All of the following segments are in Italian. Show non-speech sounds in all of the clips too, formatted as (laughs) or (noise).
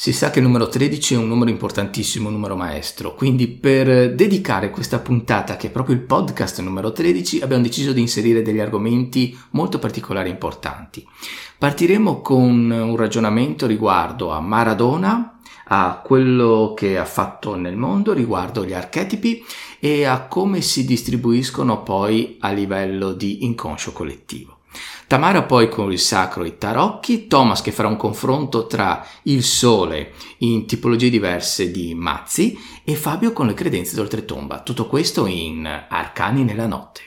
Si sa che il numero 13 è un numero importantissimo, un numero maestro, quindi per dedicare questa puntata, che è proprio il podcast numero 13, abbiamo deciso di inserire degli argomenti molto particolari e importanti. Partiremo con un ragionamento riguardo a Maradona, a quello che ha fatto nel mondo riguardo gli archetipi e a come si distribuiscono poi a livello di inconscio collettivo. Tamara poi con il sacro e i tarocchi, Thomas che farà un confronto tra il sole in tipologie diverse di mazzi e Fabio con le credenze d'oltretomba. Tutto questo in Arcani nella notte.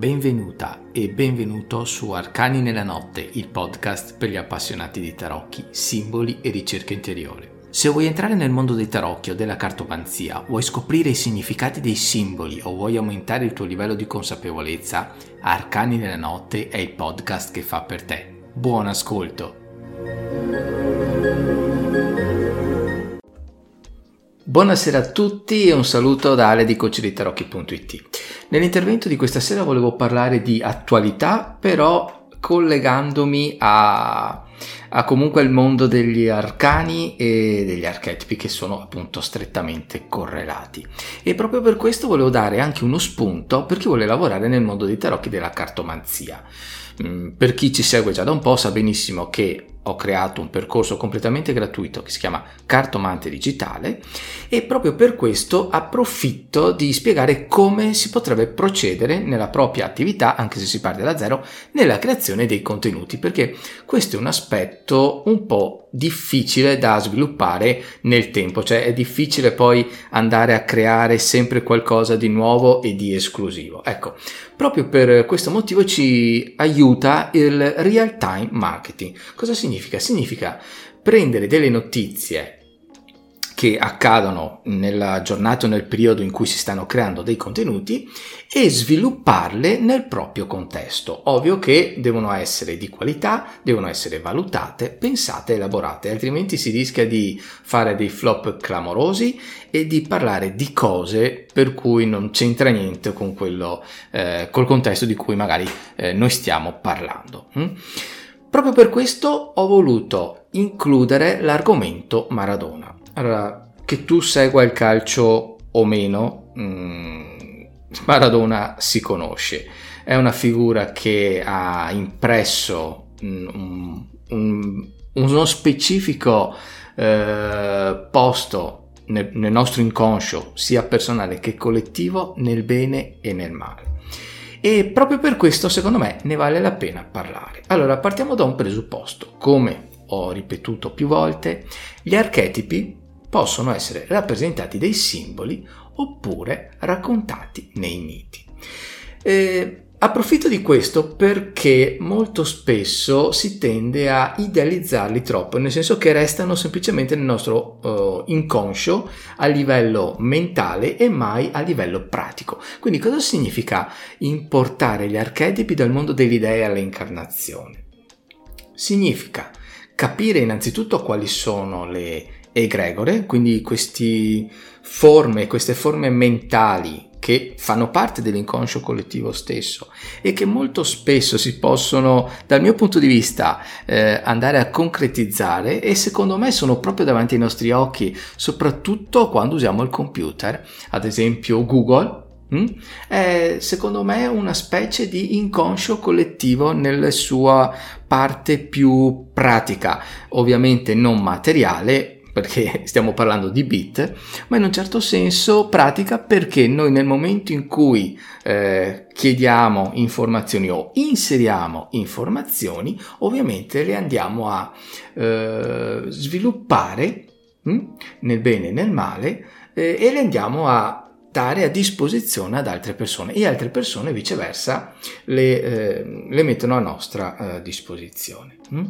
Benvenuta e benvenuto su Arcani nella notte, il podcast per gli appassionati di tarocchi, simboli e ricerca interiore. Se vuoi entrare nel mondo dei tarocchi o della cartomanzia, vuoi scoprire i significati dei simboli o vuoi aumentare il tuo livello di consapevolezza, Arcani nella notte è il podcast che fa per te. Buon ascolto! Buonasera a tutti e un saluto da Ale di coachditarocchi.it. Nell'intervento di questa sera volevo parlare di attualità, però collegandomi a ha comunque il mondo degli arcani e degli archetipi che sono appunto strettamente correlati. E proprio per questo volevo dare anche uno spunto per chi vuole lavorare nel mondo dei tarocchi della cartomanzia. Mm, per chi ci segue già da un po' sa benissimo che ho creato un percorso completamente gratuito che si chiama Cartomante Digitale e proprio per questo approfitto di spiegare come si potrebbe procedere nella propria attività, anche se si parte da zero, nella creazione dei contenuti, perché questo è un aspetto un po' difficile da sviluppare nel tempo, cioè è difficile poi andare a creare sempre qualcosa di nuovo e di esclusivo. Ecco, proprio per questo motivo ci aiuta il real time marketing. Cosa significa? Significa prendere delle notizie che accadono nella giornata o nel periodo in cui si stanno creando dei contenuti e svilupparle nel proprio contesto. Ovvio che devono essere di qualità, devono essere valutate, pensate, elaborate, altrimenti si rischia di fare dei flop clamorosi e di parlare di cose per cui non c'entra niente con quello, eh, col contesto di cui magari eh, noi stiamo parlando. Hm? Proprio per questo ho voluto includere l'argomento Maradona. Allora, che tu segua il calcio o meno, mh, mm, Maradona si conosce. È una figura che ha impresso mm, un, un, uno specifico eh, posto nel, nel nostro inconscio, sia personale che collettivo, nel bene e nel male. E proprio per questo, secondo me, ne vale la pena parlare. Allora, partiamo da un presupposto. Come ho ripetuto più volte, gli archetipi possono essere rappresentati dei simboli oppure raccontati nei miti. Eh, approfitto di questo perché molto spesso si tende a idealizzarli troppo, nel senso che restano semplicemente nel nostro uh, inconscio a livello mentale e mai a livello pratico. Quindi cosa significa importare gli archetipi dal mondo delle idee all'incarnazione? Significa capire innanzitutto quali sono le egregore, quindi queste forme, queste forme mentali che fanno parte dell'inconscio collettivo stesso e che molto spesso si possono, dal mio punto di vista, eh, andare a concretizzare e secondo me sono proprio davanti ai nostri occhi, soprattutto quando usiamo il computer, ad esempio Google. Hm? È secondo me una specie di inconscio collettivo nella sua parte più pratica, ovviamente non materiale, perché (laughs) stiamo parlando di bit, ma in un certo senso pratica perché noi nel momento in cui eh, chiediamo informazioni o inseriamo informazioni, ovviamente le andiamo a eh, sviluppare hm, nel bene e nel male eh, e le andiamo a dare a disposizione ad altre persone e altre persone viceversa le, eh, le mettono a nostra eh, disposizione. Hm?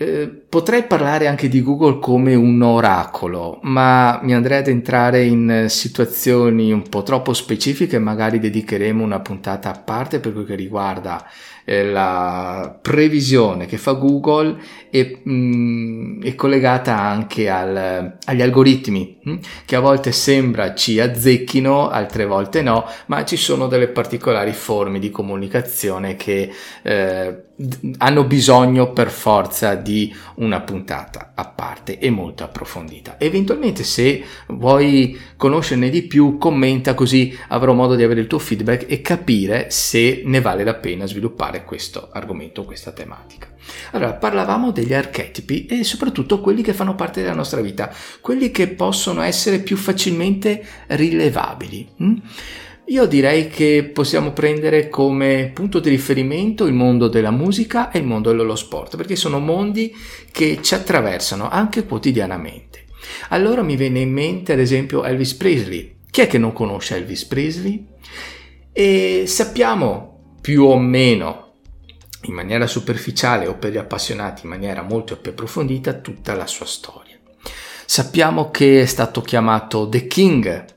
Eh, potrei parlare anche di Google come un oracolo, ma mi andrei ad entrare in situazioni un po' troppo specifiche e magari dedicheremo una puntata a parte per quel che riguarda eh, la previsione che fa Google è, mh, mm, è collegata anche al, agli algoritmi mh, mm, che a volte sembra ci azzecchino, altre volte no, ma ci sono delle particolari forme di comunicazione che eh, hanno bisogno per forza di una puntata a parte e molto approfondita. Eventualmente se vuoi conoscerne di più commenta così avrò modo di avere il tuo feedback e capire se ne vale la pena sviluppare questo argomento, questa tematica. Allora, parlavamo degli archetipi e soprattutto quelli che fanno parte della nostra vita, quelli che possono essere più facilmente rilevabili. Hm? Io direi che possiamo prendere come punto di riferimento il mondo della musica e il mondo dello sport, perché sono mondi che ci attraversano anche quotidianamente. Allora mi viene in mente ad esempio Elvis Presley. Chi è che non conosce Elvis Presley? E sappiamo più o meno in maniera superficiale o per gli appassionati in maniera molto più approfondita tutta la sua storia. Sappiamo che è stato chiamato The King?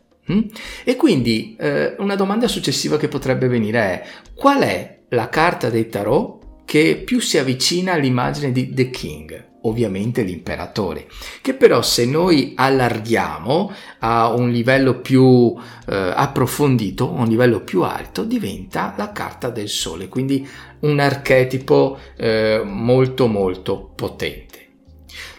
E quindi eh, una domanda successiva che potrebbe venire è qual è la carta dei tarot che più si avvicina all'immagine di The King? Ovviamente l'imperatore, che però se noi allarghiamo a un livello più eh, approfondito, a un livello più alto, diventa la carta del sole, quindi un archetipo eh, molto molto potente.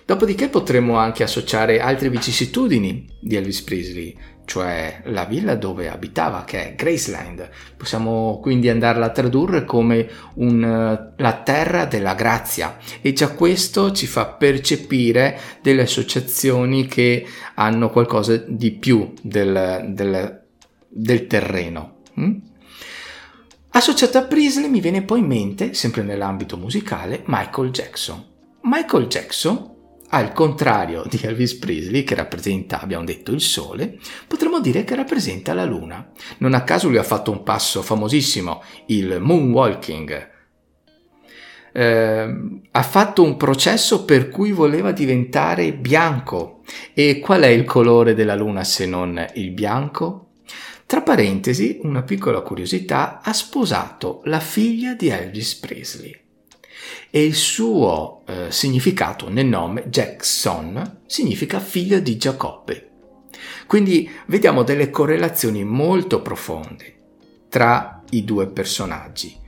Dopodiché potremmo anche associare altre vicissitudini di Elvis Presley, cioè la villa dove abitava, che è Graceland. Possiamo quindi andarla a tradurre come un, la terra della grazia e già questo ci fa percepire delle associazioni che hanno qualcosa di più del, del, del terreno. Mm? Associato a Priestley mi viene poi in mente, sempre nell'ambito musicale, Michael Jackson. Michael Jackson al contrario di Elvis Presley, che rappresenta, abbiamo detto, il Sole, potremmo dire che rappresenta la Luna. Non a caso lui ha fatto un passo famosissimo, il moonwalking. Eh, ha fatto un processo per cui voleva diventare bianco. E qual è il colore della Luna se non il bianco? Tra parentesi, una piccola curiosità, ha sposato la figlia di Elvis Presley e il suo eh, significato nel nome Jackson significa figlio di Giacobbe. Quindi vediamo delle correlazioni molto profonde tra i due personaggi.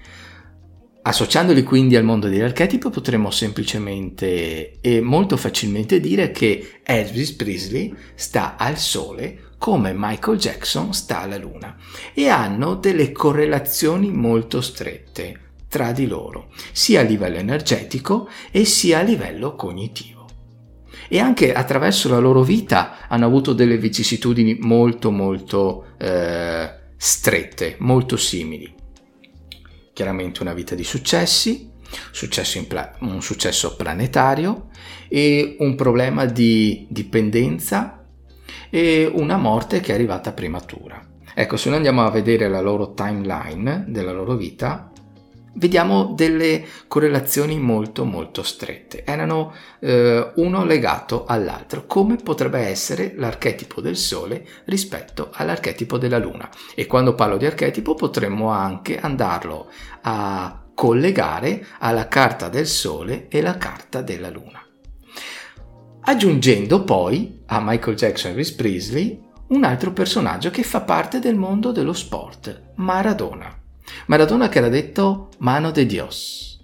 Associandoli quindi al mondo degli archetipi potremmo semplicemente e molto facilmente dire che Elvis Presley sta al sole come Michael Jackson sta alla luna e hanno delle correlazioni molto strette tra di loro, sia a livello energetico e sia a livello cognitivo. E anche attraverso la loro vita hanno avuto delle vicissitudini molto molto eh, strette, molto simili. Chiaramente una vita di successi, successo pla- un successo planetario e un problema di dipendenza e una morte che è arrivata prematura. Ecco, se noi andiamo a vedere la loro timeline della loro vita, vediamo delle correlazioni molto molto strette. Erano eh, uno legato all'altro, come potrebbe essere l'archetipo del Sole rispetto all'archetipo della Luna. E quando parlo di archetipo potremmo anche andarlo a collegare alla carta del Sole e la carta della Luna. Aggiungendo poi a Michael Jackson e Elvis Presley un altro personaggio che fa parte del mondo dello sport, Maradona. Maradona che era detto mano de Dios,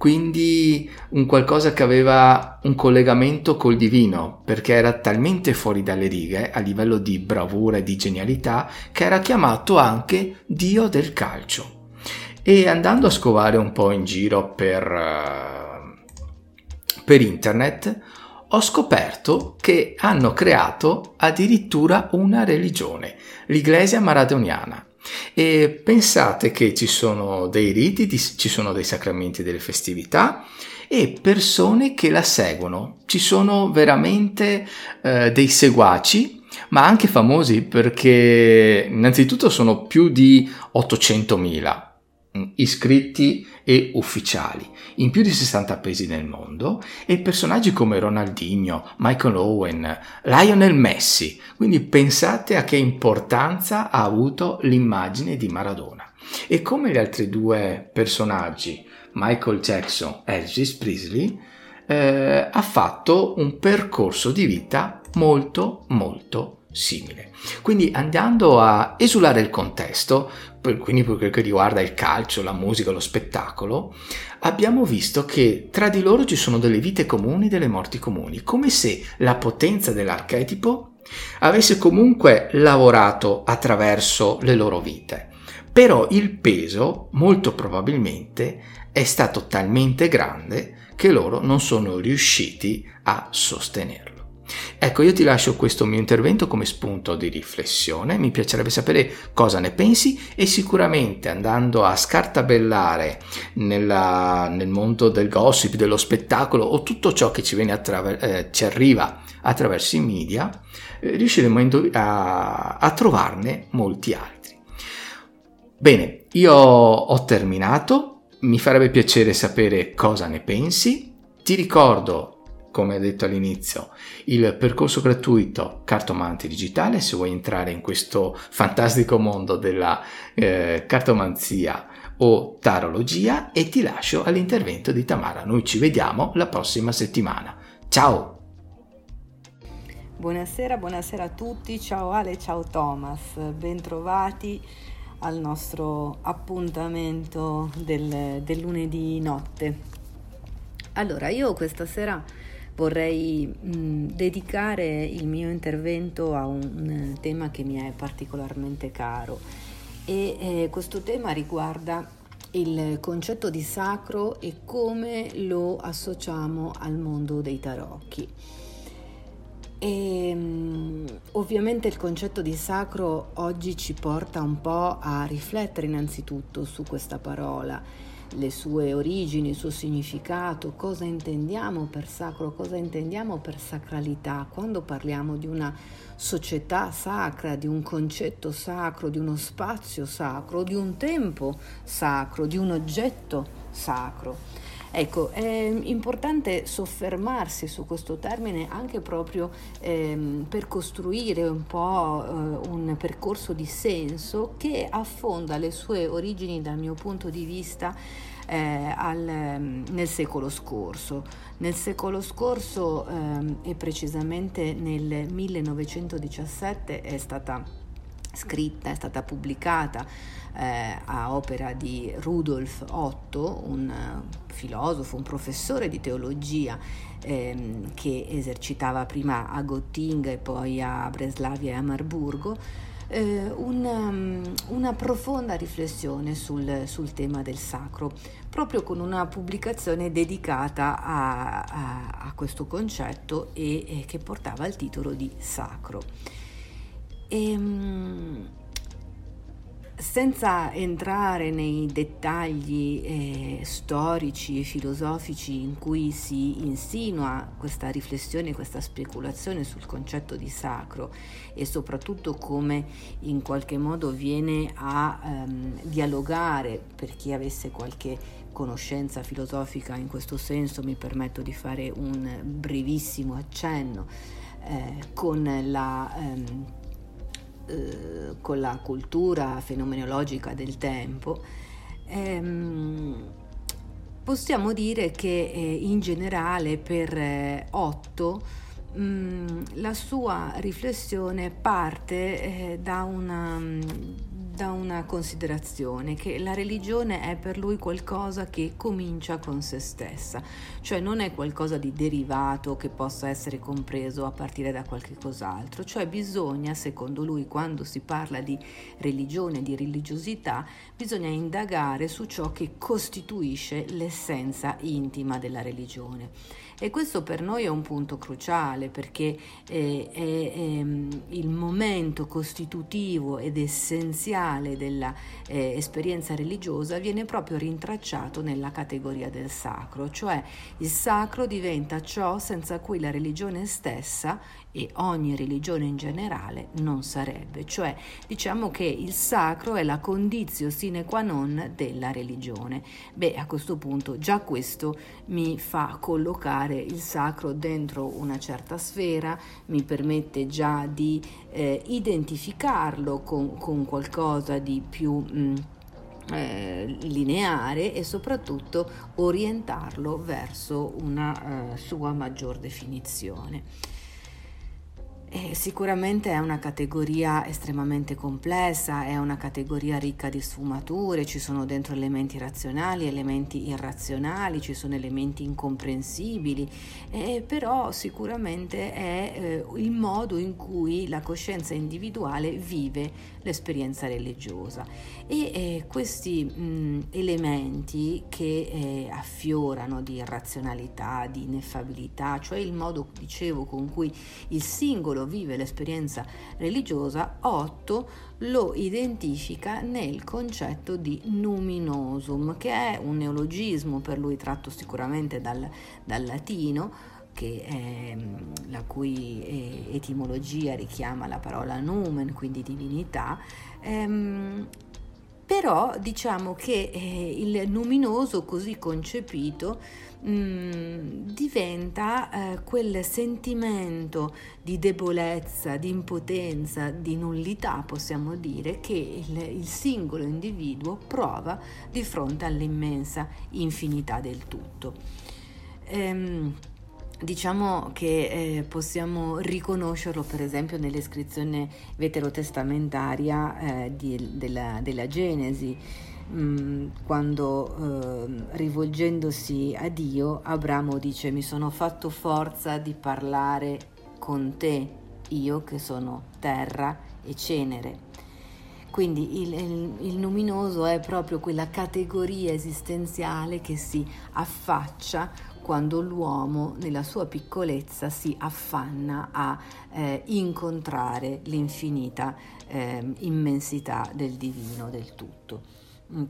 quindi un qualcosa che aveva un collegamento col divino, perché era talmente fuori dalle righe a livello di bravura e di genialità che era chiamato anche Dio del calcio. E andando a scovare un po' in giro per, uh, per internet, ho scoperto che hanno creato addirittura una religione, l'Iglesia Maradoniana. E pensate che ci sono dei riti, ci sono dei sacramenti, delle festività e persone che la seguono. Ci sono veramente eh, dei seguaci, ma anche famosi perché innanzitutto sono più di 800.000. iscritti e ufficiali in più di 60 paesi nel mondo e personaggi come Ronaldinho, Michael Owen, Lionel Messi. Quindi pensate a che importanza ha avuto l'immagine di Maradona. E come gli altri due personaggi, Michael Jackson e Elvis Presley, eh, ha fatto un percorso di vita molto molto simile. Quindi andando a esulare il contesto, quindi per quel che riguarda il calcio, la musica, lo spettacolo, abbiamo visto che tra di loro ci sono delle vite comuni, delle morti comuni, come se la potenza dell'archetipo avesse comunque lavorato attraverso le loro vite. Però il peso, molto probabilmente, è stato talmente grande che loro non sono riusciti a sostenerlo. Ecco, io ti lascio questo mio intervento come spunto di riflessione, mi piacerebbe sapere cosa ne pensi e sicuramente andando a scartabellare nella, nel mondo del gossip, dello spettacolo o tutto ciò che ci, attraver- eh, ci arriva attraverso i media, eh, riusciremo a, indov- a, a trovarne molti altri. Bene, io ho terminato, mi farebbe piacere sapere cosa ne pensi. Ti ricordo come detto all'inizio, il percorso gratuito Cartomante Digitale, se vuoi entrare in questo fantastico mondo della eh, cartomanzia o tarologia e ti lascio all'intervento di Tamara. Noi ci vediamo la prossima settimana. Ciao! Buonasera, buonasera a tutti, ciao Ale, ciao Thomas, bentrovati al nostro appuntamento del, del lunedì notte. Allora, io questa sera vorrei mh, dedicare il mio intervento a un, tema che mi è particolarmente caro e eh, questo tema riguarda il concetto di sacro e come lo associamo al mondo dei tarocchi. E, ovviamente il concetto di sacro oggi ci porta un po' a riflettere innanzitutto su questa parola le sue origini, il suo significato, cosa intendiamo per sacro, cosa intendiamo per sacralità, quando parliamo di una società sacra, di un concetto sacro, di uno spazio sacro, di un tempo sacro, di un oggetto sacro. Ecco, è importante soffermarsi su questo termine anche proprio ehm, per costruire un po' eh, un percorso di senso che affonda le sue origini dal mio punto di vista eh, al, ehm, nel secolo scorso. Nel secolo scorso ehm, e precisamente nel 1917 è stata scritta, è stata pubblicata eh, a opera di Rudolf Otto, un uh, filosofo, un professore di teologia ehm, che esercitava prima a Gottinga e poi a Breslavia e a Marburgo, eh, una, um, una, profonda riflessione sul, sul, tema del sacro, proprio con una pubblicazione dedicata a, a, a questo concetto e, e, che portava il titolo di Sacro. E, um, senza entrare nei dettagli eh, storici e filosofici in cui si insinua questa riflessione, questa speculazione sul concetto di sacro e soprattutto come in qualche modo viene a ehm, dialogare per chi avesse qualche conoscenza filosofica in questo senso, mi permetto di fare un brevissimo accenno eh, con la... Ehm, eh, con la cultura fenomenologica del tempo, ehm, possiamo dire che eh, in generale per eh, Otto mh, mm, la sua riflessione parte eh, da una da una considerazione che la religione è per lui qualcosa che comincia con se stessa, cioè non è qualcosa di derivato che possa essere compreso a partire da qualche cos'altro, cioè bisogna, secondo lui, quando si parla di religione, di religiosità, bisogna indagare su ciò che costituisce l'essenza intima della religione. E questo per noi è un punto cruciale perché eh, è, è, ehm, è, il momento costitutivo ed essenziale dell'esperienza eh, religiosa viene proprio rintracciato nella categoria del sacro, cioè il sacro diventa ciò senza cui la religione stessa e ogni religione in generale non sarebbe, cioè diciamo che il sacro è la condizio sine qua non della religione. Beh, a questo punto già questo mi fa collocare il sacro dentro una certa sfera, mi permette già di eh, identificarlo con, con, qualcosa di più... Mh, mm, eh, lineare e soprattutto orientarlo verso una eh, sua maggior definizione. Eh, sicuramente è una categoria estremamente complessa, è una categoria ricca di sfumature, ci sono dentro elementi razionali, elementi irrazionali, ci sono elementi incomprensibili, eh, però sicuramente è eh, il modo in cui la coscienza individuale vive l'esperienza religiosa. E eh, questi mh, elementi che eh, affiorano di irrazionalità, di ineffabilità, cioè il modo, dicevo, con cui il singolo singolo vive l'esperienza religiosa, 8 lo identifica nel concetto di numinosum, che è un neologismo per lui tratto sicuramente dal, dal latino, è, la cui eh, etimologia richiama la parola numen, quindi divinità, ehm, però diciamo che eh, il luminoso così concepito mm, diventa eh, quel sentimento di debolezza, di impotenza, di nullità, possiamo dire, che il, il singolo individuo prova di fronte all'immensa infinità del tutto. Ehm, Diciamo che eh, possiamo riconoscerlo per esempio nell'iscrizione veterotestamentaria eh, di, della, della, Genesi, mm, quando eh, rivolgendosi a Dio Abramo dice mi sono fatto forza di parlare con te, io che sono terra e cenere. Quindi il, il, il, luminoso è proprio quella categoria esistenziale che si affaccia quando l'uomo nella sua piccolezza si affanna a eh, incontrare l'infinita eh, immensità del divino, del tutto,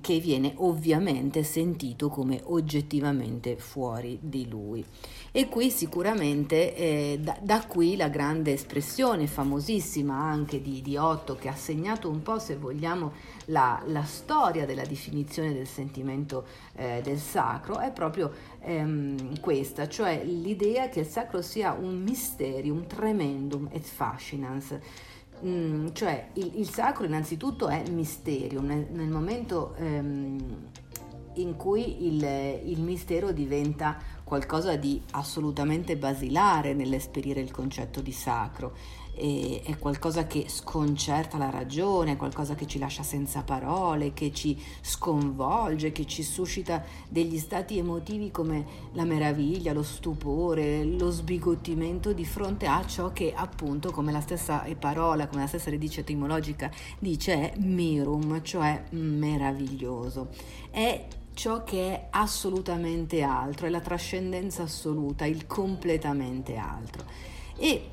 che viene ovviamente sentito come oggettivamente fuori di lui. E qui sicuramente eh, da, da, qui la grande espressione famosissima anche di, di, Otto che ha segnato un po' se vogliamo la, la storia della definizione del sentimento eh, del sacro è proprio ehm, questa, cioè l'idea che il sacro sia un mysterium tremendum et fascinans. Mm, cioè il, il, sacro innanzitutto è mysterium, nel, nel momento ehm, in cui il, il mistero diventa qualcosa di assolutamente basilare nell'esperire il concetto di sacro. E è qualcosa che sconcerta la ragione, è qualcosa che ci lascia senza parole, che ci sconvolge, che ci suscita degli stati emotivi come la meraviglia, lo stupore, lo sbigottimento di fronte a ciò che appunto, come la stessa parola, come la stessa radice etimologica dice, è mirum, cioè meraviglioso. È ciò che è assolutamente altro, è la trascendenza assoluta, il completamente altro. E,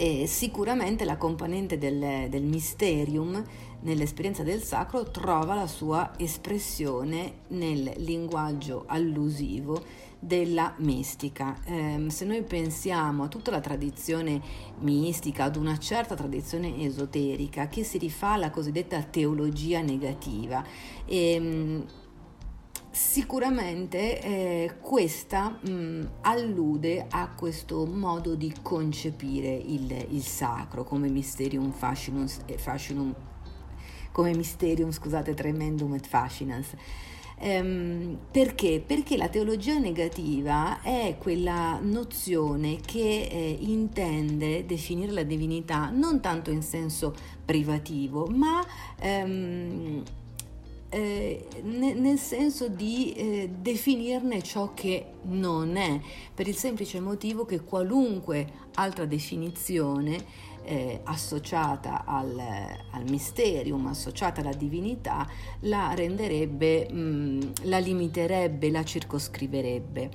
e sicuramente la componente del, del mysterium nell'esperienza del sacro trova la sua espressione nel linguaggio allusivo della mistica. Eh, se noi pensiamo a tutta la tradizione mistica, ad una certa tradizione esoterica che si rifà alla cosiddetta teologia negativa, e, ehm, Sicuramente eh, questa mh, mm, allude a questo modo di concepire il, il sacro come mysterium fascinum, eh, fascinum come mysterium, scusate, tremendum et fascinans. Ehm, perché? Perché la teologia negativa è quella nozione che eh, intende definire la divinità non tanto in senso privativo, ma ehm, eh, nel senso di eh, definirne ciò che non è, per il semplice motivo che qualunque altra definizione eh, associata al, al, mysterium, associata alla divinità, la renderebbe, mh, mm, la limiterebbe, la circoscriverebbe.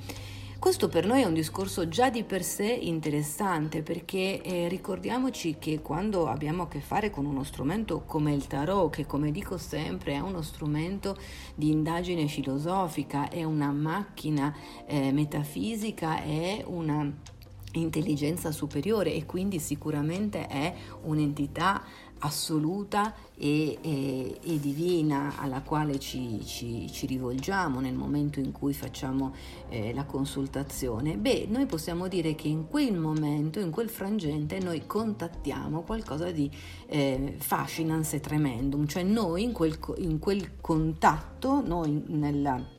Questo per noi è un discorso già di per sé interessante perché eh, ricordiamoci che quando abbiamo a che fare con uno strumento come il tarot, che come dico sempre è uno strumento di indagine filosofica, è una macchina eh, metafisica, è una intelligenza superiore e quindi sicuramente è un'entità assoluta e, e, e, divina alla quale ci, ci, ci, rivolgiamo nel momento in cui facciamo eh, la consultazione, beh, noi possiamo dire che in quel momento, in quel frangente, noi contattiamo qualcosa di eh, fascinans e tremendum, cioè noi in quel, in quel contatto, noi nella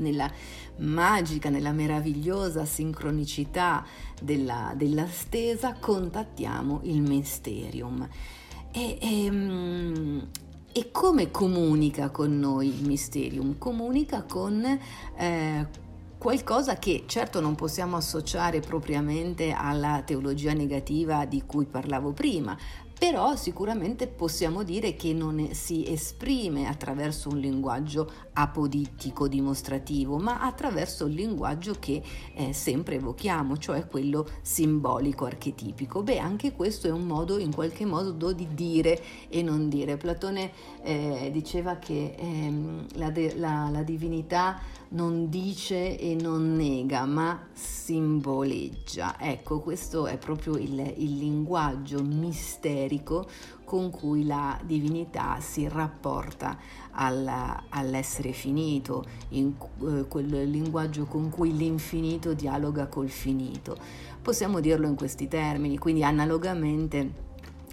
nella magica, nella meravigliosa sincronicità della, della stesa, contattiamo il mysterium. E, e, ehm, e, come comunica con noi il Mysterium? Comunica con eh, qualcosa che certo non possiamo associare propriamente alla teologia negativa di cui parlavo prima, però sicuramente possiamo dire che non si esprime attraverso un linguaggio apodittico dimostrativo, ma attraverso il linguaggio che eh, sempre evochiamo, cioè quello simbolico archetipico. Beh, anche questo è un modo in qualche modo di dire e non dire. Platone eh, diceva che eh, la, la, la divinità non dice e non nega, ma simboleggia. Ecco, questo è proprio il, il linguaggio misterico con cui la divinità si rapporta alla, all'essere finito, in eh, quel linguaggio con cui l'infinito dialoga col finito. Possiamo dirlo in questi termini, quindi analogamente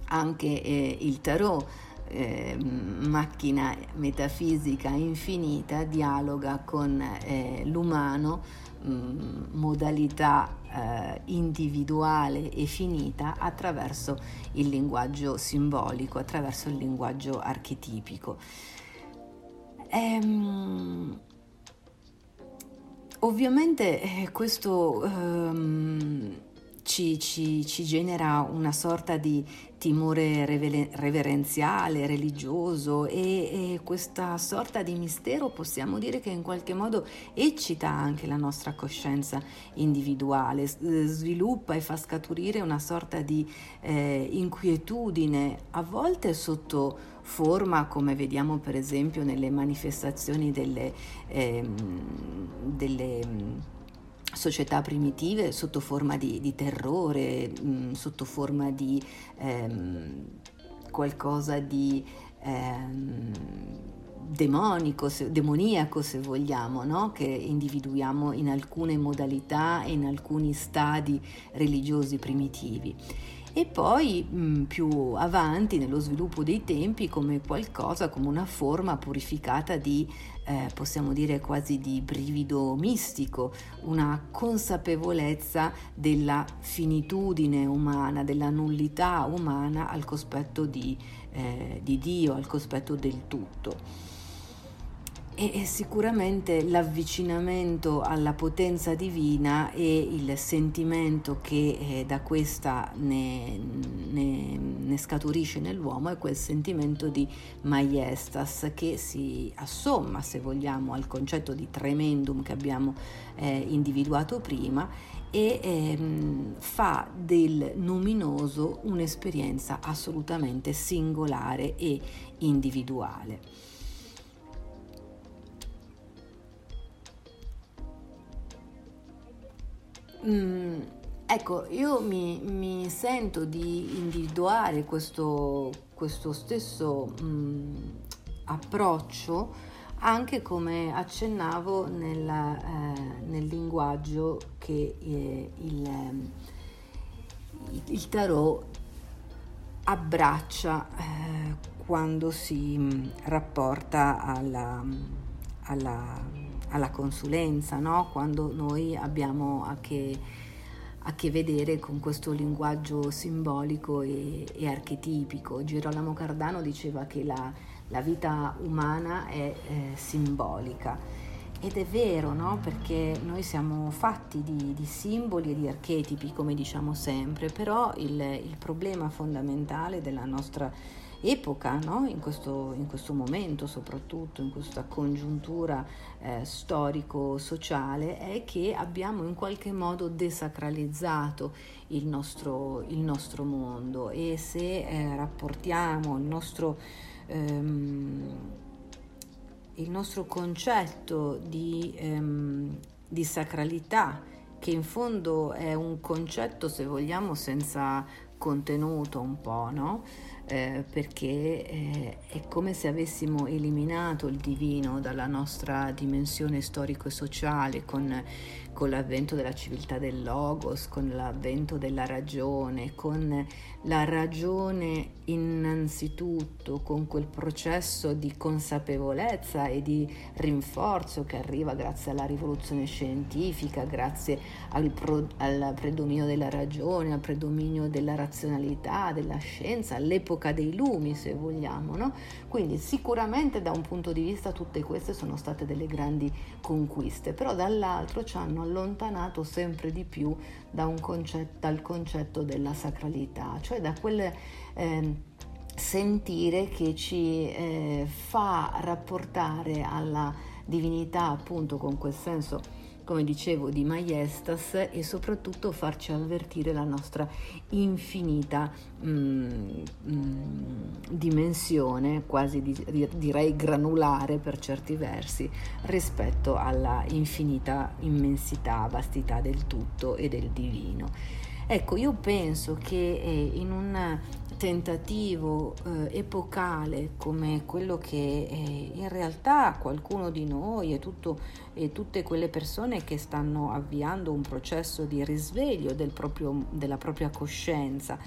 anche eh, il tarot eh, macchina metafisica infinita dialoga con eh, l'umano, mh, mm, modalità eh, individuale e finita attraverso il linguaggio simbolico, attraverso il linguaggio archetipico. Ehm, ovviamente eh, questo ehm, ci, ci, ci, genera una sorta di timore reverenziale, religioso e, e, questa sorta di mistero possiamo dire che in qualche modo eccita anche la nostra coscienza individuale, sviluppa e fa scaturire una sorta di eh, inquietudine, a volte sotto forma come vediamo per esempio nelle manifestazioni delle, eh, delle società primitive sotto forma di, di terrore, mh, mm, sotto forma di ehm, qualcosa di ehm, demonico, se, demoniaco se vogliamo, no? che individuiamo in alcune modalità e in alcuni stadi religiosi primitivi e poi mh, mm, più avanti nello sviluppo dei tempi come qualcosa, come una forma purificata di, eh, possiamo dire quasi di brivido mistico, una consapevolezza della finitudine umana, della nullità umana al cospetto di, eh, di Dio, al cospetto del tutto e sicuramente l'avvicinamento alla potenza divina e il sentimento che eh, da questa ne, ne, ne, scaturisce nell'uomo è quel sentimento di majestas che si assomma, se vogliamo, al concetto di tremendum che abbiamo eh, individuato prima e ehm, fa del luminoso un'esperienza assolutamente singolare e individuale. Mm, ecco, io mi, mi, sento di individuare questo, questo stesso mm, approccio anche come accennavo nella, eh, nel linguaggio che eh, il, il, tarot abbraccia eh, quando si mm, rapporta alla, alla alla consulenza, no? quando noi abbiamo a che, a che, vedere con questo linguaggio simbolico e, e archetipico. Girolamo Cardano diceva che la, la vita umana è eh, simbolica. Ed è vero, no? Perché noi siamo fatti di, di, simboli e di archetipi, come diciamo sempre, però il, il problema fondamentale della nostra epoca, no? in, questo, in, questo, momento soprattutto, in questa congiuntura eh, storico-sociale, è che abbiamo in qualche modo desacralizzato il nostro, il nostro mondo e se eh, rapportiamo il nostro, ehm, il nostro concetto di, ehm, di sacralità, che in fondo è un concetto, se vogliamo, senza contenuto un po', no? Eh, perché eh, è come se avessimo eliminato il divino dalla nostra dimensione storico e sociale con con l'avvento della civiltà del logos, con l'avvento della ragione, con la ragione innanzitutto, con quel processo di consapevolezza e di rinforzo che arriva grazie alla rivoluzione scientifica, grazie al, pro, al predominio della ragione, al predominio della razionalità, della scienza, all'epoca dei lumi se vogliamo. No? Quindi sicuramente da un punto di vista tutte queste sono state delle grandi conquiste, però dall'altro ci hanno allontanato sempre di più da concetto, dal concetto della sacralità, cioè da quel eh, sentire che ci eh, fa rapportare alla divinità appunto con quel senso come dicevo, di Maiestas e soprattutto farci avvertire la nostra infinita mm, mm, dimensione, quasi di, direi granulare per certi versi, rispetto alla infinita immensità, vastità del tutto e del divino. Ecco, io penso che eh, in un tentativo eh, epocale come quello che eh, in realtà qualcuno di noi e, tutto, e, tutte quelle persone che stanno avviando un processo di risveglio del proprio, della propria coscienza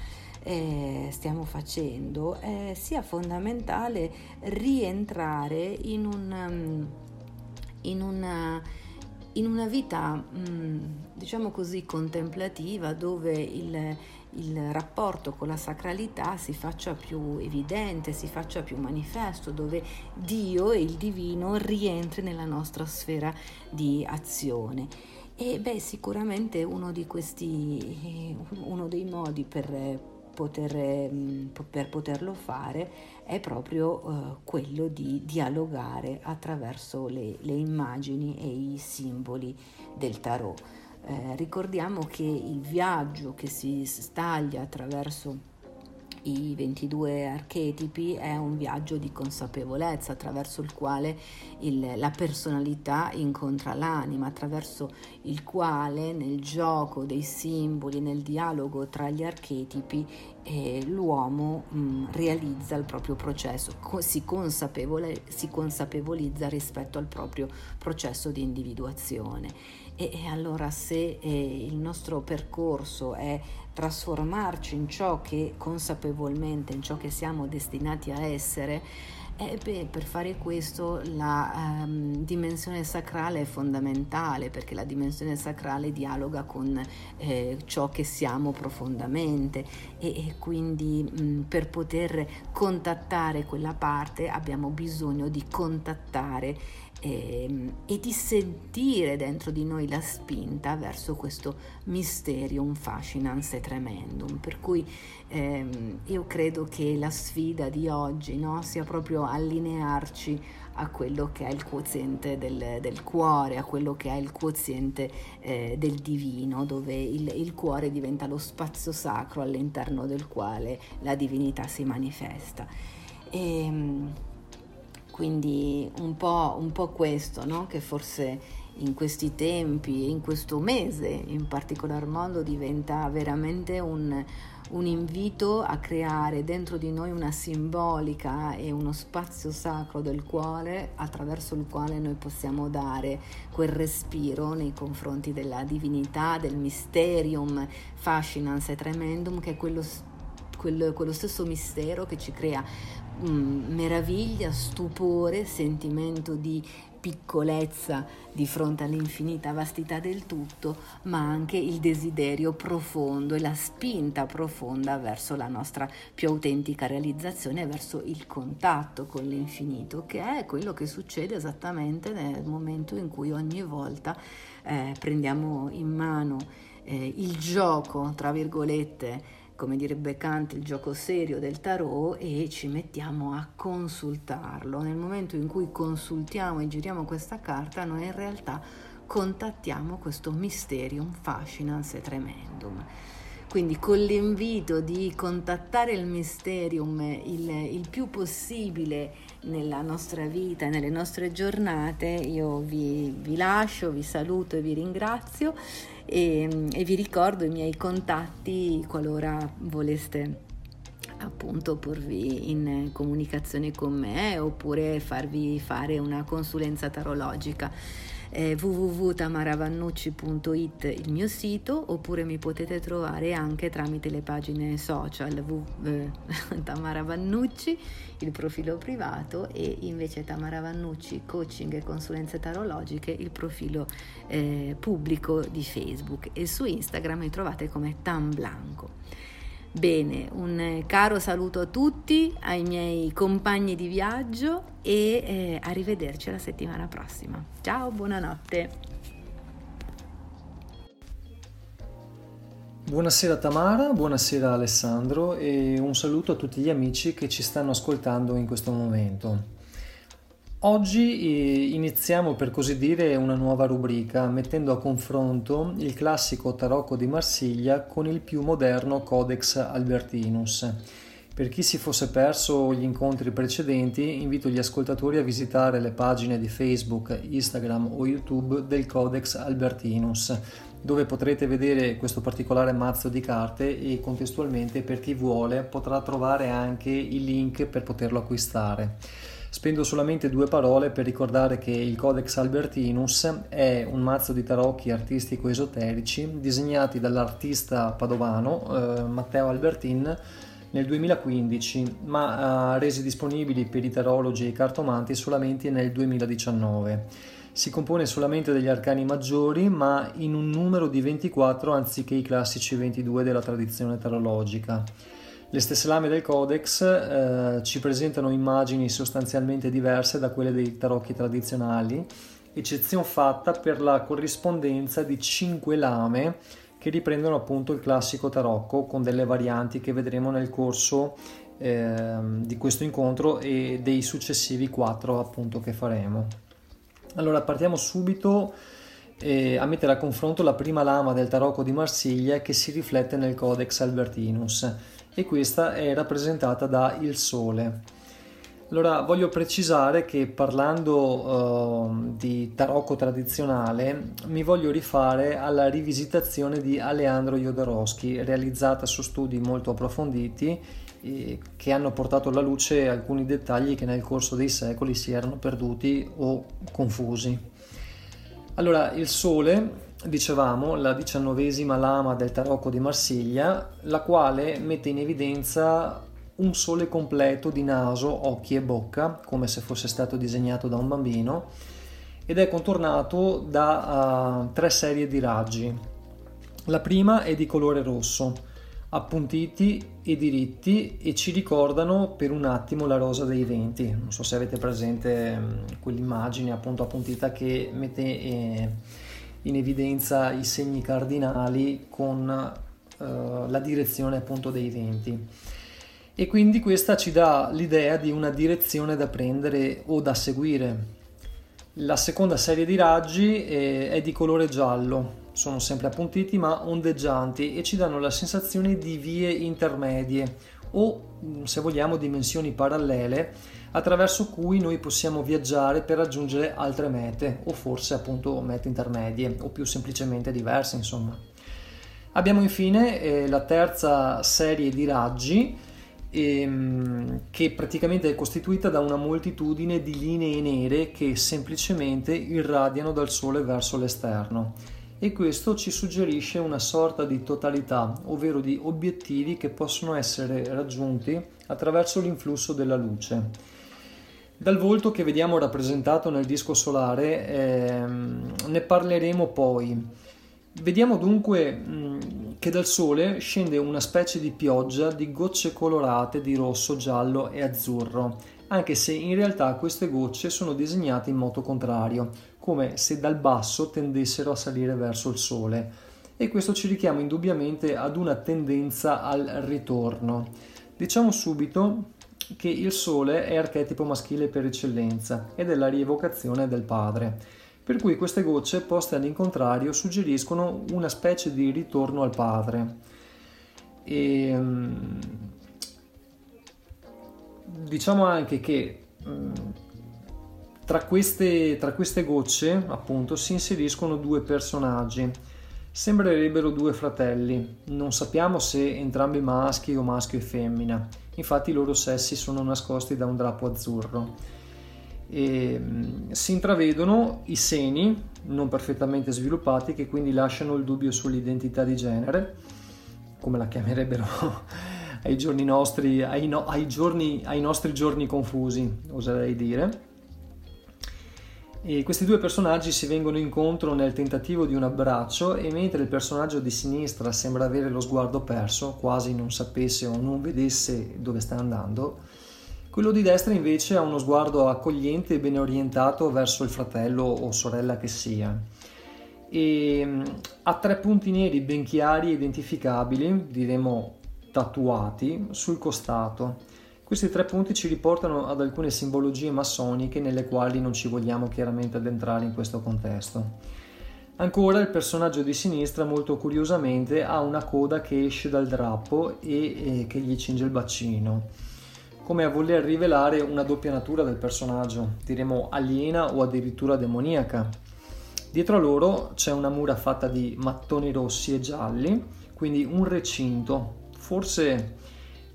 eh, stiamo facendo, eh, sia fondamentale rientrare in un... In una, in una vita, mm, diciamo così, contemplativa dove il, il rapporto con la sacralità si faccia più evidente, si faccia più manifesto, dove Dio e il divino rientri nella nostra sfera di azione. E beh, sicuramente uno di questi, uno dei modi per, poter, per poterlo fare è proprio uh, quello di dialogare attraverso le, le immagini e i simboli del tarot. Eh, ricordiamo che il viaggio che si staglia attraverso i 22 archetipi è un viaggio di consapevolezza attraverso il quale il, la personalità incontra l'anima, attraverso il quale nel gioco dei simboli, nel dialogo tra gli archetipi, eh, l'uomo mh, realizza il proprio processo, co- si, si consapevolizza rispetto al proprio processo di individuazione. E, e allora se eh, il nostro percorso è trasformarci in ciò che consapevolmente, in ciò che siamo destinati a essere, eh, beh, per fare questo la um, dimensione sacrale è fondamentale perché la dimensione sacrale dialoga con eh, ciò che siamo profondamente. E, e quindi mh, per poter contattare quella parte abbiamo bisogno di contattare e, ehm, e, di sentire dentro di noi la spinta verso questo mysterium fascinans e tremendum. Per cui ehm, io credo che la sfida di oggi no, sia proprio allinearci a quello che è il quoziente del, del cuore, a quello che è il quoziente eh, del divino, dove il, il cuore diventa lo spazio sacro all'interno del quale la divinità si manifesta. E, ehm, quindi un po', un po questo, no? che forse in questi tempi, in questo mese in particolar modo, diventa veramente un, un invito a creare dentro di noi una simbolica e uno spazio sacro del cuore attraverso il quale noi possiamo dare quel respiro nei confronti della divinità, del mysterium fascinans e tremendum, che è quello, quello, quello stesso mistero che ci crea Mm, meraviglia, stupore, sentimento di piccolezza di fronte all'infinita vastità del tutto, ma anche il desiderio profondo e la spinta profonda verso la nostra più autentica realizzazione, verso il contatto con l'infinito, che è quello che succede esattamente nel momento in cui ogni volta eh, prendiamo in mano eh, il gioco, tra virgolette, come direbbe Kant, il gioco serio del tarot e ci mettiamo a consultarlo. Nel momento in cui consultiamo e giriamo questa carta, noi in realtà contattiamo questo mysterium fascinans e tremendum. Quindi con l'invito di contattare il mysterium il, il più possibile nella nostra vita, nelle nostre giornate, io vi, vi lascio, vi saluto e vi ringrazio e, e vi ricordo i miei contatti qualora voleste appunto porvi in comunicazione con me oppure farvi fare una consulenza tarologica eh, www.tamaravannucci.it il mio sito oppure mi potete trovare anche tramite le pagine social eh, (laughs) Tamara Vannucci il profilo privato e invece Tamara Vannucci coaching e consulenze tarologiche il profilo eh, pubblico di Facebook e su Instagram mi trovate come Tam Blanco. Bene, un caro saluto a tutti, ai miei compagni di viaggio e eh, arrivederci la settimana prossima. Ciao, buonanotte. Buonasera Tamara, buonasera Alessandro e un saluto a tutti gli amici che ci stanno ascoltando in questo momento. Oggi eh, iniziamo per così dire una nuova rubrica mettendo a confronto il classico tarocco di Marsiglia con il più moderno Codex Albertinus. Per chi si fosse perso gli incontri precedenti, invito gli ascoltatori a visitare le pagine di Facebook, Instagram o YouTube del Codex Albertinus, dove potrete vedere questo particolare mazzo di carte e contestualmente per chi vuole potrà trovare anche il link per poterlo acquistare. Spendo solamente due parole per ricordare che il Codex Albertinus è un mazzo di tarocchi artistico-esoterici disegnati dall'artista padovano eh, Matteo Albertin nel 2015, ma eh, resi disponibili per i tarologi e i cartomanti solamente nel 2019. Si compone solamente degli arcani maggiori, ma in un numero di 24 anziché i classici 22 della tradizione tarologica. Le stesse lame del codex eh, ci presentano immagini sostanzialmente diverse da quelle dei tarocchi tradizionali, eccezione fatta per la corrispondenza di cinque lame che riprendono appunto il classico tarocco con delle varianti che vedremo nel corso eh, di questo incontro e dei successivi quattro appunto che faremo. Allora partiamo subito a mettere a confronto la prima lama del tarocco di Marsiglia che si riflette nel Codex Albertinus e questa è rappresentata da il Sole. Allora voglio precisare che parlando uh, di tarocco tradizionale mi voglio rifare alla rivisitazione di Aleandro Jodorowsky realizzata su studi molto approfonditi eh, che hanno portato alla luce alcuni dettagli che nel corso dei secoli si erano perduti o confusi. Allora il Sole dicevamo, la diciannovesima lama del tarocco di Marsiglia, la quale mette in evidenza un sole completo di naso, occhi e bocca, come se fosse stato disegnato da un bambino, ed è contornato da uh, tre serie di raggi. La prima è di colore rosso, appuntiti e diritti e ci ricordano per un attimo la rosa dei venti. Non so se avete presente um, quell'immagine appunto appuntita che mette... Eh, in evidenza i segni cardinali con uh, la direzione appunto dei venti. E quindi questa ci dà l'idea di una direzione da prendere o da seguire. La seconda serie di raggi è, è di colore giallo, sono sempre appuntiti ma ondeggianti e ci danno la sensazione di vie intermedie o se vogliamo dimensioni parallele attraverso cui noi possiamo viaggiare per raggiungere altre mete o forse appunto mete intermedie o più semplicemente diverse insomma. Abbiamo infine eh, la terza serie di raggi ehm, che praticamente è costituita da una moltitudine di linee nere che semplicemente irradiano dal Sole verso l'esterno e questo ci suggerisce una sorta di totalità, ovvero di obiettivi che possono essere raggiunti attraverso l'influsso della luce. Dal volto che vediamo rappresentato nel disco solare ehm, ne parleremo poi. Vediamo dunque mh, che dal Sole scende una specie di pioggia di gocce colorate di rosso, giallo e azzurro, anche se in realtà queste gocce sono disegnate in modo contrario, come se dal basso tendessero a salire verso il Sole e questo ci richiama indubbiamente ad una tendenza al ritorno. Diciamo subito che il Sole è archetipo maschile per eccellenza ed è la rievocazione del padre, per cui queste gocce poste all'incontrario suggeriscono una specie di ritorno al padre. E, ehm, diciamo anche che mm, tra queste, tra queste gocce, appunto, si inseriscono due personaggi. Sembrerebbero due fratelli, non sappiamo se entrambi maschi o maschio e femmina, infatti i loro sessi sono nascosti da un drappo azzurro. E, mm, si intravedono i seni non perfettamente sviluppati che quindi lasciano il dubbio sull'identità di genere, come la chiamerebbero (laughs) ai giorni nostri, ai, no, ai, giorni, ai nostri giorni confusi, oserei dire. E questi due personaggi si vengono incontro nel tentativo di un abbraccio e mentre il personaggio di sinistra sembra avere lo sguardo perso, quasi non sapesse o non vedesse dove sta andando, quello di destra invece ha uno sguardo accogliente e ben orientato verso il fratello o sorella che sia. E mm, ha tre punti neri ben chiari e identificabili, diremo tatuati, sul costato questi tre punti ci riportano ad alcune simbologie massoniche nelle quali non ci vogliamo chiaramente addentrare in questo contesto. Ancora il personaggio di sinistra molto curiosamente ha una coda che esce dal drappo e, e che gli cinge il bacino, come a voler rivelare una doppia natura del personaggio, diremo aliena o addirittura demoniaca. Dietro a loro c'è una mura fatta di mattoni rossi e gialli, quindi un recinto, forse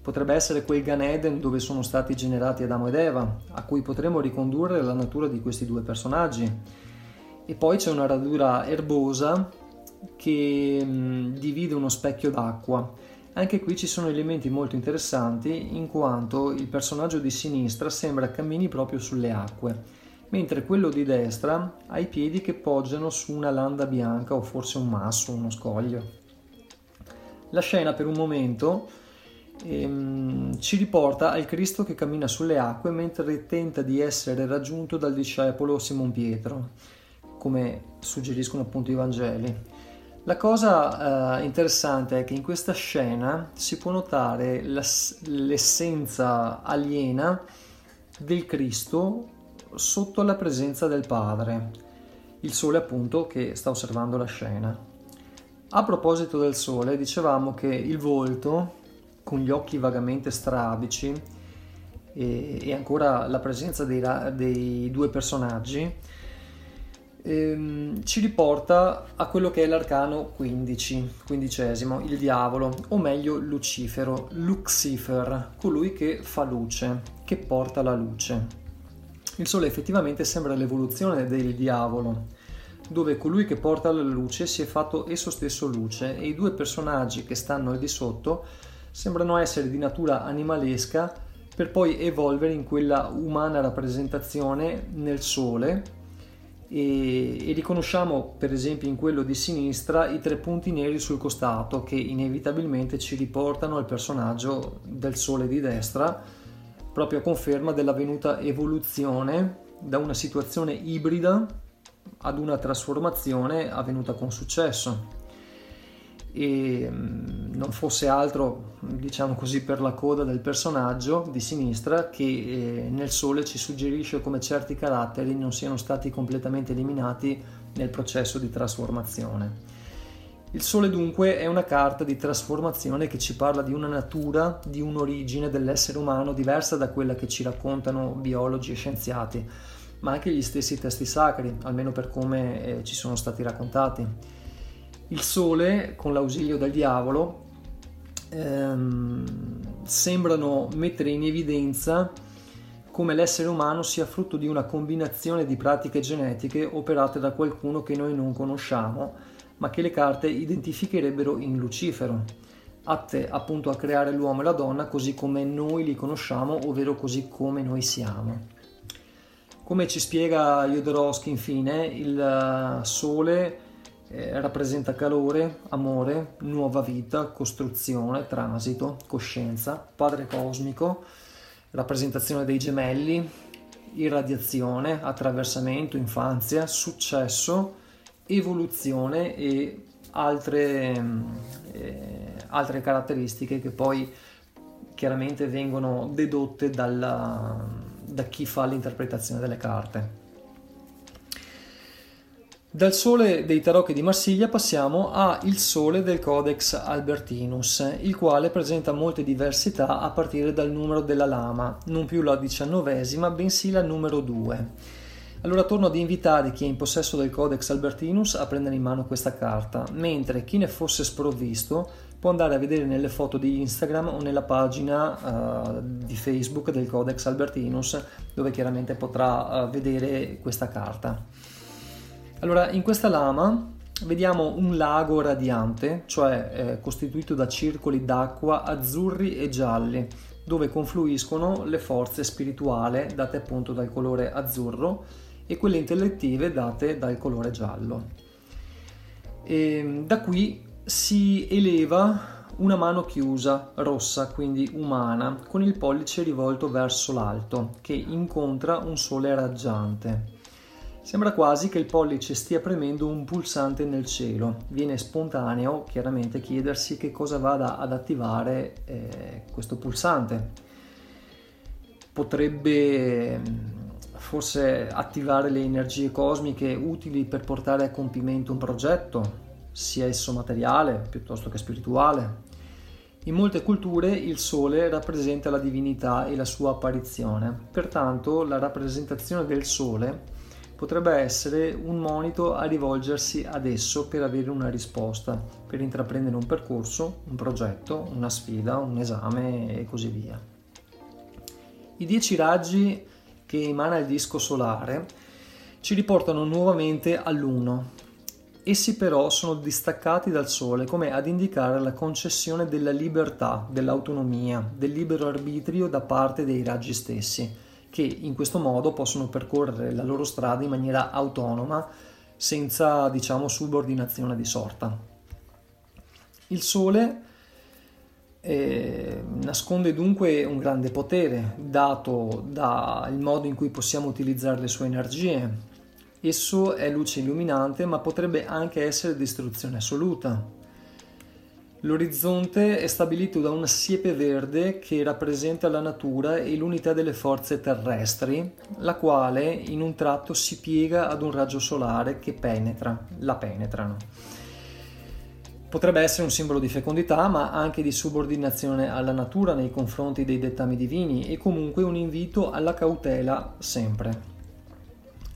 Potrebbe essere quel Gan Eden dove sono stati generati Adamo ed Eva, a cui potremmo ricondurre la natura di questi due personaggi. E poi c'è una radura erbosa che mh, divide uno specchio d'acqua. Anche qui ci sono elementi molto interessanti in quanto il personaggio di sinistra sembra cammini proprio sulle acque, mentre quello di destra ha i piedi che poggiano su una landa bianca o forse un masso, uno scoglio. La scena per un momento ehm, ci riporta al Cristo che cammina sulle acque mentre tenta di essere raggiunto dal discepolo Simon Pietro, come suggeriscono appunto i Vangeli. La cosa eh, interessante è che in questa scena si può notare l'essenza aliena del Cristo sotto la presenza del Padre, il Sole appunto che sta osservando la scena. A proposito del Sole, dicevamo che il volto con gli occhi vagamente strabici e, e ancora la presenza dei, dei due personaggi ehm, ci riporta a quello che è l'arcano 15, quindicesimo, il diavolo, o meglio Lucifero, Lucifer, colui che fa luce, che porta la luce. Il sole effettivamente sembra l'evoluzione del diavolo, dove colui che porta la luce si è fatto esso stesso luce e i due personaggi che stanno al di sotto sembrano essere di natura animalesca per poi evolvere in quella umana rappresentazione nel sole. E, e, riconosciamo per esempio in quello di sinistra i tre punti neri sul costato che inevitabilmente ci riportano al personaggio del sole di destra proprio a conferma dell'avvenuta evoluzione da una situazione ibrida ad una trasformazione avvenuta con successo e mm, non fosse altro, diciamo così, per la coda del personaggio di sinistra che eh, nel sole ci suggerisce come certi caratteri non siano stati completamente eliminati nel processo di trasformazione. Il sole dunque è una carta di trasformazione che ci parla di una natura, di un'origine dell'essere umano diversa da quella che ci raccontano biologi e scienziati, ma anche gli stessi testi sacri, almeno per come eh, ci sono stati raccontati il sole, con l'ausilio del diavolo, ehm, sembrano mettere in evidenza come l'essere umano sia frutto di una combinazione di pratiche genetiche operate da qualcuno che noi non conosciamo, ma che le carte identificherebbero in Lucifero, atte appunto a creare l'uomo e la donna così come noi li conosciamo, ovvero così come noi siamo. Come ci spiega Jodorowsky infine, il Sole eh, rappresenta calore, amore, nuova vita, costruzione, transito, coscienza, padre cosmico, rappresentazione dei gemelli, irradiazione, attraversamento, infanzia, successo, evoluzione e altre, eh, altre caratteristiche che poi chiaramente vengono dedotte dalla, da chi fa l'interpretazione delle carte. Dal sole dei tarocchi di Marsiglia passiamo a Il sole del Codex Albertinus, il quale presenta molte diversità a partire dal numero della lama, non più la diciannovesima, bensì la numero 2. Allora torno ad invitare chi è in possesso del Codex Albertinus a prendere in mano questa carta, mentre chi ne fosse sprovvisto può andare a vedere nelle foto di Instagram o nella pagina uh, di Facebook del Codex Albertinus, dove chiaramente potrà uh, vedere questa carta. Allora, in questa lama vediamo un lago radiante, cioè eh, costituito da circoli d'acqua azzurri e gialli, dove confluiscono le forze spirituali date appunto dal colore azzurro e quelle intellettive date dal colore giallo. E da qui si eleva una mano chiusa, rossa, quindi umana, con il pollice rivolto verso l'alto, che incontra un sole raggiante. Sembra quasi che il pollice stia premendo un pulsante nel cielo. Viene spontaneo chiaramente chiedersi che cosa vada ad attivare eh, questo pulsante. Potrebbe forse attivare le energie cosmiche utili per portare a compimento un progetto, sia esso materiale piuttosto che spirituale. In molte culture il sole rappresenta la divinità e la sua apparizione, pertanto la rappresentazione del sole potrebbe essere un monito a rivolgersi ad esso per avere una risposta, per intraprendere un percorso, un progetto, una sfida, un esame e così via. I dieci raggi che emana il disco solare ci riportano nuovamente all'uno. Essi però sono distaccati dal Sole come ad indicare la concessione della libertà, dell'autonomia, del libero arbitrio da parte dei raggi stessi, che in questo modo possono percorrere la loro strada in maniera autonoma, senza diciamo subordinazione di sorta. Il Sole eh, nasconde dunque un grande potere dato dal modo in cui possiamo utilizzare le sue energie. Esso è luce illuminante ma potrebbe anche essere distruzione assoluta. L'orizzonte è stabilito da una siepe verde che rappresenta la natura e l'unità delle forze terrestri, la quale in un tratto si piega ad un raggio solare che penetra, la penetrano. Potrebbe essere un simbolo di fecondità, ma anche di subordinazione alla natura nei confronti dei dettami divini e comunque un invito alla cautela sempre.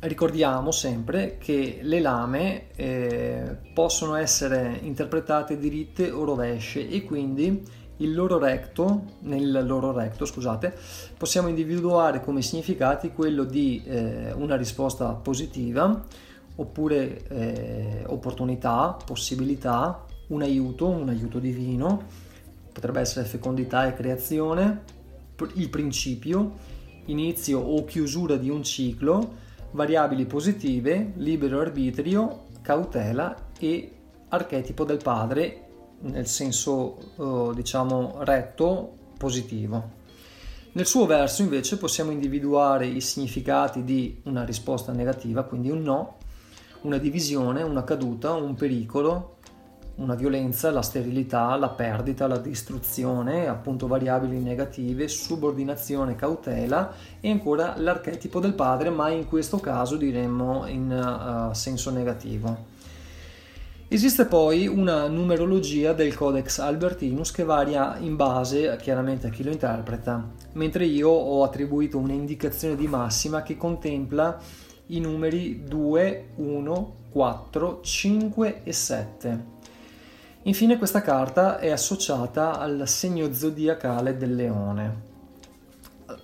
Ricordiamo sempre che le lame eh, possono essere interpretate diritte o rovesce e quindi il loro recto, nel loro recto, scusate, possiamo individuare come significati quello di eh, una risposta positiva oppure eh, opportunità, possibilità, un aiuto, un aiuto divino, potrebbe essere fecondità e creazione, il principio, inizio o chiusura di un ciclo, variabili positive, libero arbitrio, cautela e archetipo del padre nel senso eh, diciamo retto positivo. Nel suo verso invece possiamo individuare i significati di una risposta negativa, quindi un no, una divisione, una caduta, un pericolo, una violenza, la sterilità, la perdita, la distruzione, appunto variabili negative, subordinazione, cautela e ancora l'archetipo del padre, ma in questo caso diremmo in uh, senso negativo. Esiste poi una numerologia del Codex Albertinus che varia in base chiaramente a chi lo interpreta, mentre io ho attribuito un'indicazione di massima che contempla i numeri 2, 1, 4, 5 e 7. Infine questa carta è associata al segno zodiacale del leone.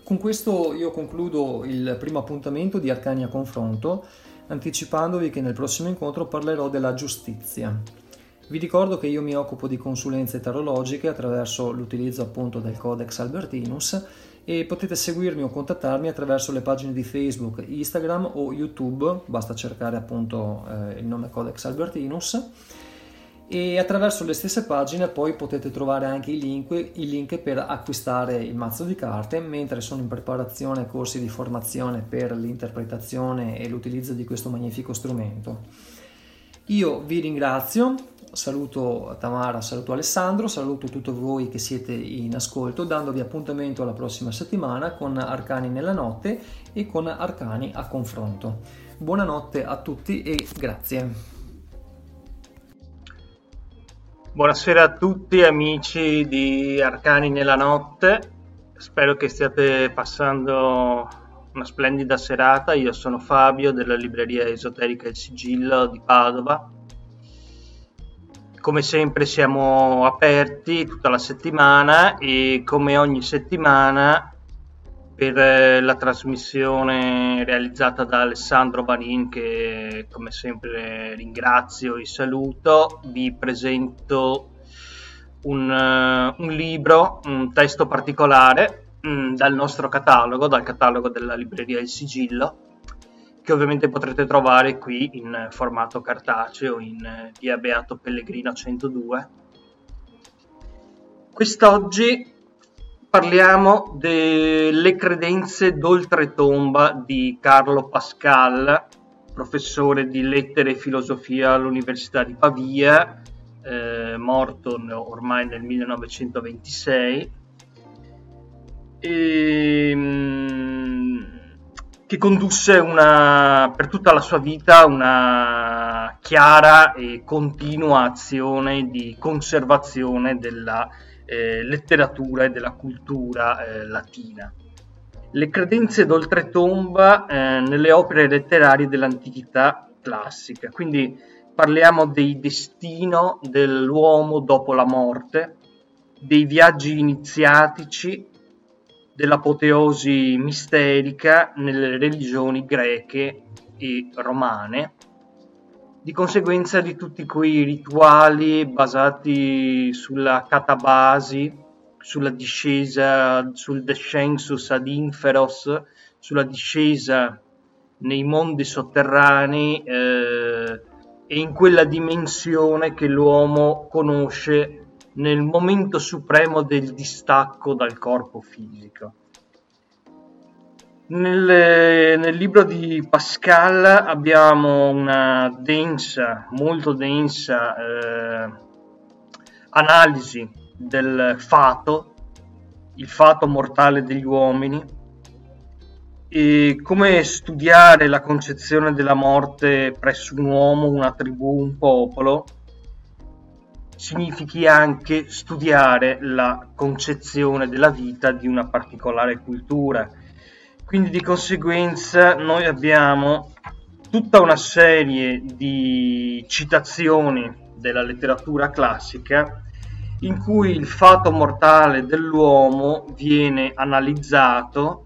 Con questo io concludo il primo appuntamento di Arcani a confronto, anticipandovi che nel prossimo incontro parlerò della giustizia. Vi ricordo che io mi occupo di consulenze tarologiche attraverso l'utilizzo appunto del Codex Albertinus e potete seguirmi o contattarmi attraverso le pagine di Facebook, Instagram o YouTube, basta cercare appunto eh, il nome Codex Albertinus e attraverso le stesse pagine poi potete trovare anche i link, i link, per acquistare il mazzo di carte mentre sono in preparazione corsi di formazione per l'interpretazione e l'utilizzo di questo magnifico strumento. Io vi ringrazio, saluto Tamara, saluto Alessandro, saluto tutti voi che siete in ascolto dandovi appuntamento alla prossima settimana con Arcani nella notte e con Arcani a confronto. Buonanotte a tutti e grazie. Buonasera a tutti amici di Arcani nella notte, spero che stiate passando una splendida serata. Io sono Fabio della libreria esoterica Il Sigillo di Padova. Come sempre siamo aperti tutta la settimana e come ogni settimana per eh, la trasmissione realizzata da Alessandro Barin che come sempre ringrazio e saluto. Vi presento un, uh, un libro, un testo particolare mm, dal nostro catalogo, dal catalogo della libreria Il Sigillo che ovviamente potrete trovare qui in formato cartaceo in eh, via Beato Pellegrino 102 quest'oggi parliamo delle credenze d'oltretomba di Carlo Pascal, professore di lettere e filosofia all'Università di Pavia, eh, morto ormai nel 1926, e, ehm, che condusse una, per tutta la sua vita una chiara e continua azione di conservazione della eh, letteratura e della cultura eh, latina. Le credenze d'oltretomba eh, nelle opere letterarie dell'antichità classica, quindi parliamo del destino dell'uomo dopo la morte, dei viaggi iniziatici, dell'apoteosi misterica nelle religioni greche e romane, di conseguenza di tutti quei rituali basati sulla catabasi, sulla discesa, sul descensus ad inferos, sulla discesa nei mondi sotterranei eh, e in quella dimensione che l'uomo conosce nel momento supremo del distacco dal corpo fisico. Nel, nel, libro di Pascal abbiamo una densa, molto densa eh, analisi del fato, il fato mortale degli uomini e come studiare la concezione della morte presso un uomo, una tribù, un popolo, significhi anche studiare la concezione della vita di una particolare cultura quindi di conseguenza noi abbiamo tutta una serie di citazioni della letteratura classica in cui il fato mortale dell'uomo viene analizzato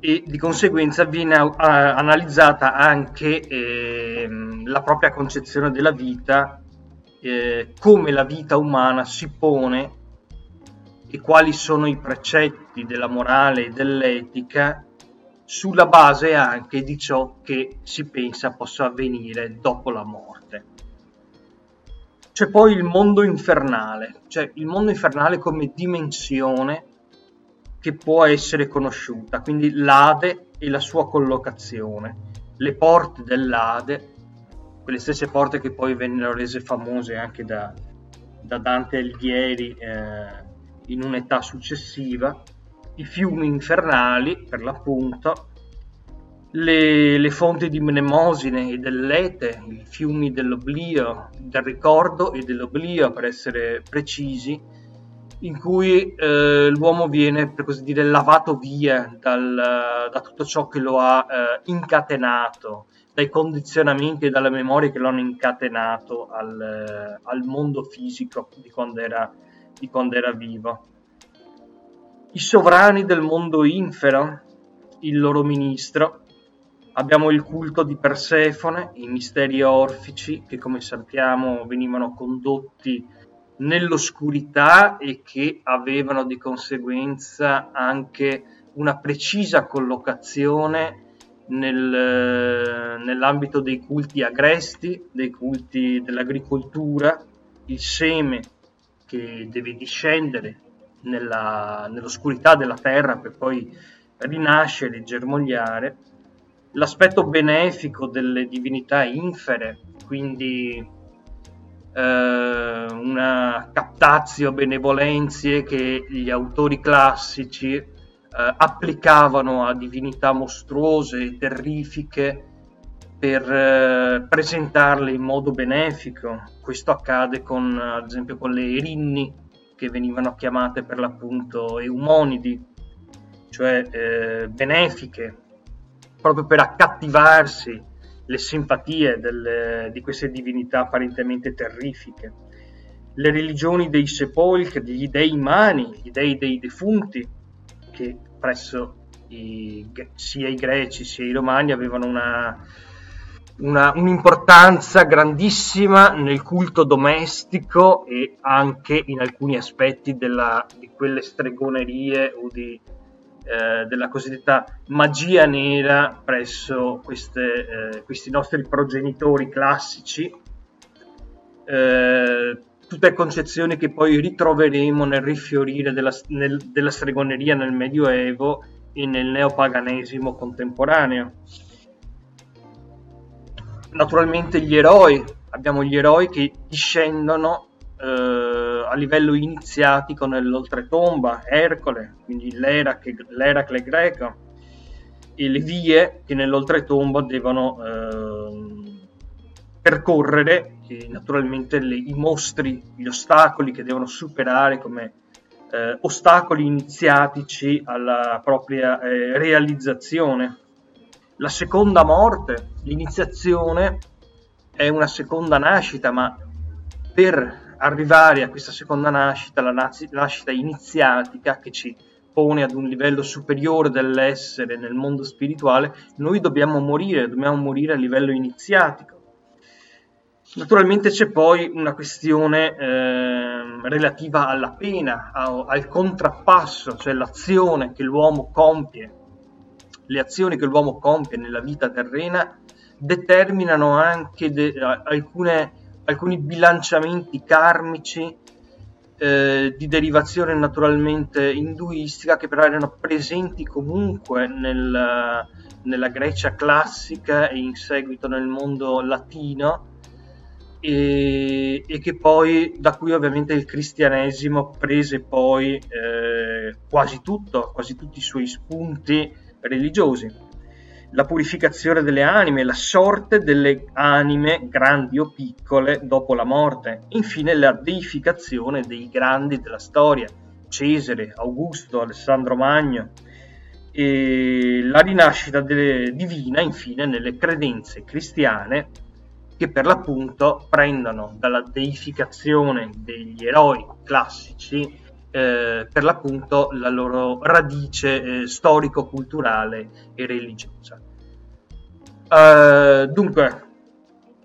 e di conseguenza viene uh, analizzata anche eh, la propria concezione della vita, eh, come la vita umana si pone e quali sono i precetti della morale e dell'etica sulla base anche di ciò che si pensa possa avvenire dopo la morte. C'è poi il mondo infernale, cioè il mondo infernale come dimensione che può essere conosciuta, quindi l'Ade e la sua collocazione, le porte dell'Ade, quelle stesse porte che poi vennero rese famose anche da, da Dante Alighieri eh, in un'età successiva, i fiumi infernali, per l'appunto, le, le, fonti di mnemosine e dell'ete, i fiumi dell'oblio, del ricordo e dell'oblio per essere precisi, in cui eh, l'uomo viene, per così dire, lavato via dal, da tutto ciò che lo ha eh, incatenato, dai condizionamenti e dalle memorie che lo hanno incatenato al, al mondo fisico di quando era di quando era vivo. I sovrani del mondo infero, il loro ministro, abbiamo il culto di Persefone, i misteri orfici che come sappiamo venivano condotti nell'oscurità e che avevano di conseguenza anche una precisa collocazione nel, nell'ambito dei culti agresti, dei culti dell'agricoltura, il seme che deve discendere nella, nell'oscurità della terra per poi rinascere e germogliare, l'aspetto benefico delle divinità infere, quindi eh, una captazio benevolenzie che gli autori classici eh, applicavano a divinità mostruose e terrifiche per eh, presentarle in modo benefico. Questo accade con, ad esempio, con le erinni che venivano chiamate per l'appunto eumonidi, cioè eh, benefiche, proprio per accattivarsi le simpatie delle, di queste divinità apparentemente terrifiche. Le religioni dei sepolcri, degli dei mani, gli dei dei defunti, che presso i, sia i greci sia i romani avevano una, una, un'importanza grandissima nel culto domestico e anche in alcuni aspetti della, di quelle stregonerie o di, eh, della cosiddetta magia nera presso queste, eh, questi nostri progenitori classici. Eh, tutte concezioni che poi ritroveremo nel rifiorire della, nel, della stregoneria nel Medioevo e nel neopaganesimo contemporaneo. Naturalmente gli eroi, abbiamo gli eroi che discendono eh, a livello iniziatico nell'oltretomba, Ercole, quindi l'Eracle, l'Eracle greco, e le vie che nell'oltretomba devono eh, percorrere, e naturalmente le, i mostri, gli ostacoli che devono superare come eh, ostacoli iniziatici alla propria eh, realizzazione. La seconda morte, l'iniziazione è una seconda nascita, ma per arrivare a questa seconda nascita, la nascita iniziatica che ci pone ad un livello superiore dell'essere nel mondo spirituale, noi dobbiamo morire, dobbiamo morire a livello iniziatico. Naturalmente c'è poi una questione eh, relativa alla pena, a, al contrappasso, cioè l'azione che l'uomo compie, le azioni che l'uomo compie nella vita terrena determinano anche de, alcune, alcuni bilanciamenti karmici eh, di derivazione naturalmente induistica che però erano presenti comunque nel, nella Grecia classica e in seguito nel mondo latino e, e, che poi da cui ovviamente il cristianesimo prese poi eh, quasi tutto, quasi tutti i suoi spunti religiosi. La purificazione delle anime, la sorte delle anime, grandi o piccole, dopo la morte. Infine la deificazione dei grandi della storia, Cesare, Augusto, Alessandro Magno. E la rinascita delle, divina, infine, nelle credenze cristiane che per l'appunto prendono dalla deificazione degli eroi classici eh, per l'appunto la loro radice eh, storico-culturale e religiosa. Uh, dunque,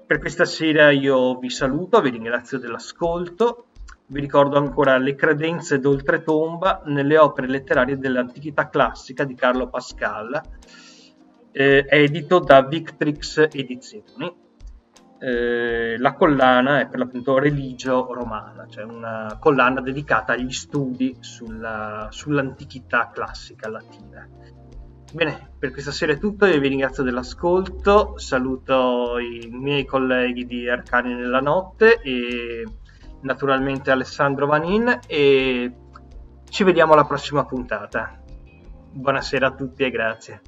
per questa sera io vi saluto, vi ringrazio dell'ascolto, vi ricordo ancora le credenze d'oltretomba nelle opere letterarie dell'antichità classica di Carlo Pascal, eh, edito da Victrix Edizioni eh, la collana è per l'appunto Religio Romana, cioè una collana dedicata agli studi sulla, sull'antichità classica latina. Bene, per questa sera è tutto, io vi ringrazio dell'ascolto, saluto i miei colleghi di Arcani nella notte e naturalmente Alessandro Vanin e ci vediamo alla prossima puntata. Buonasera a tutti e grazie.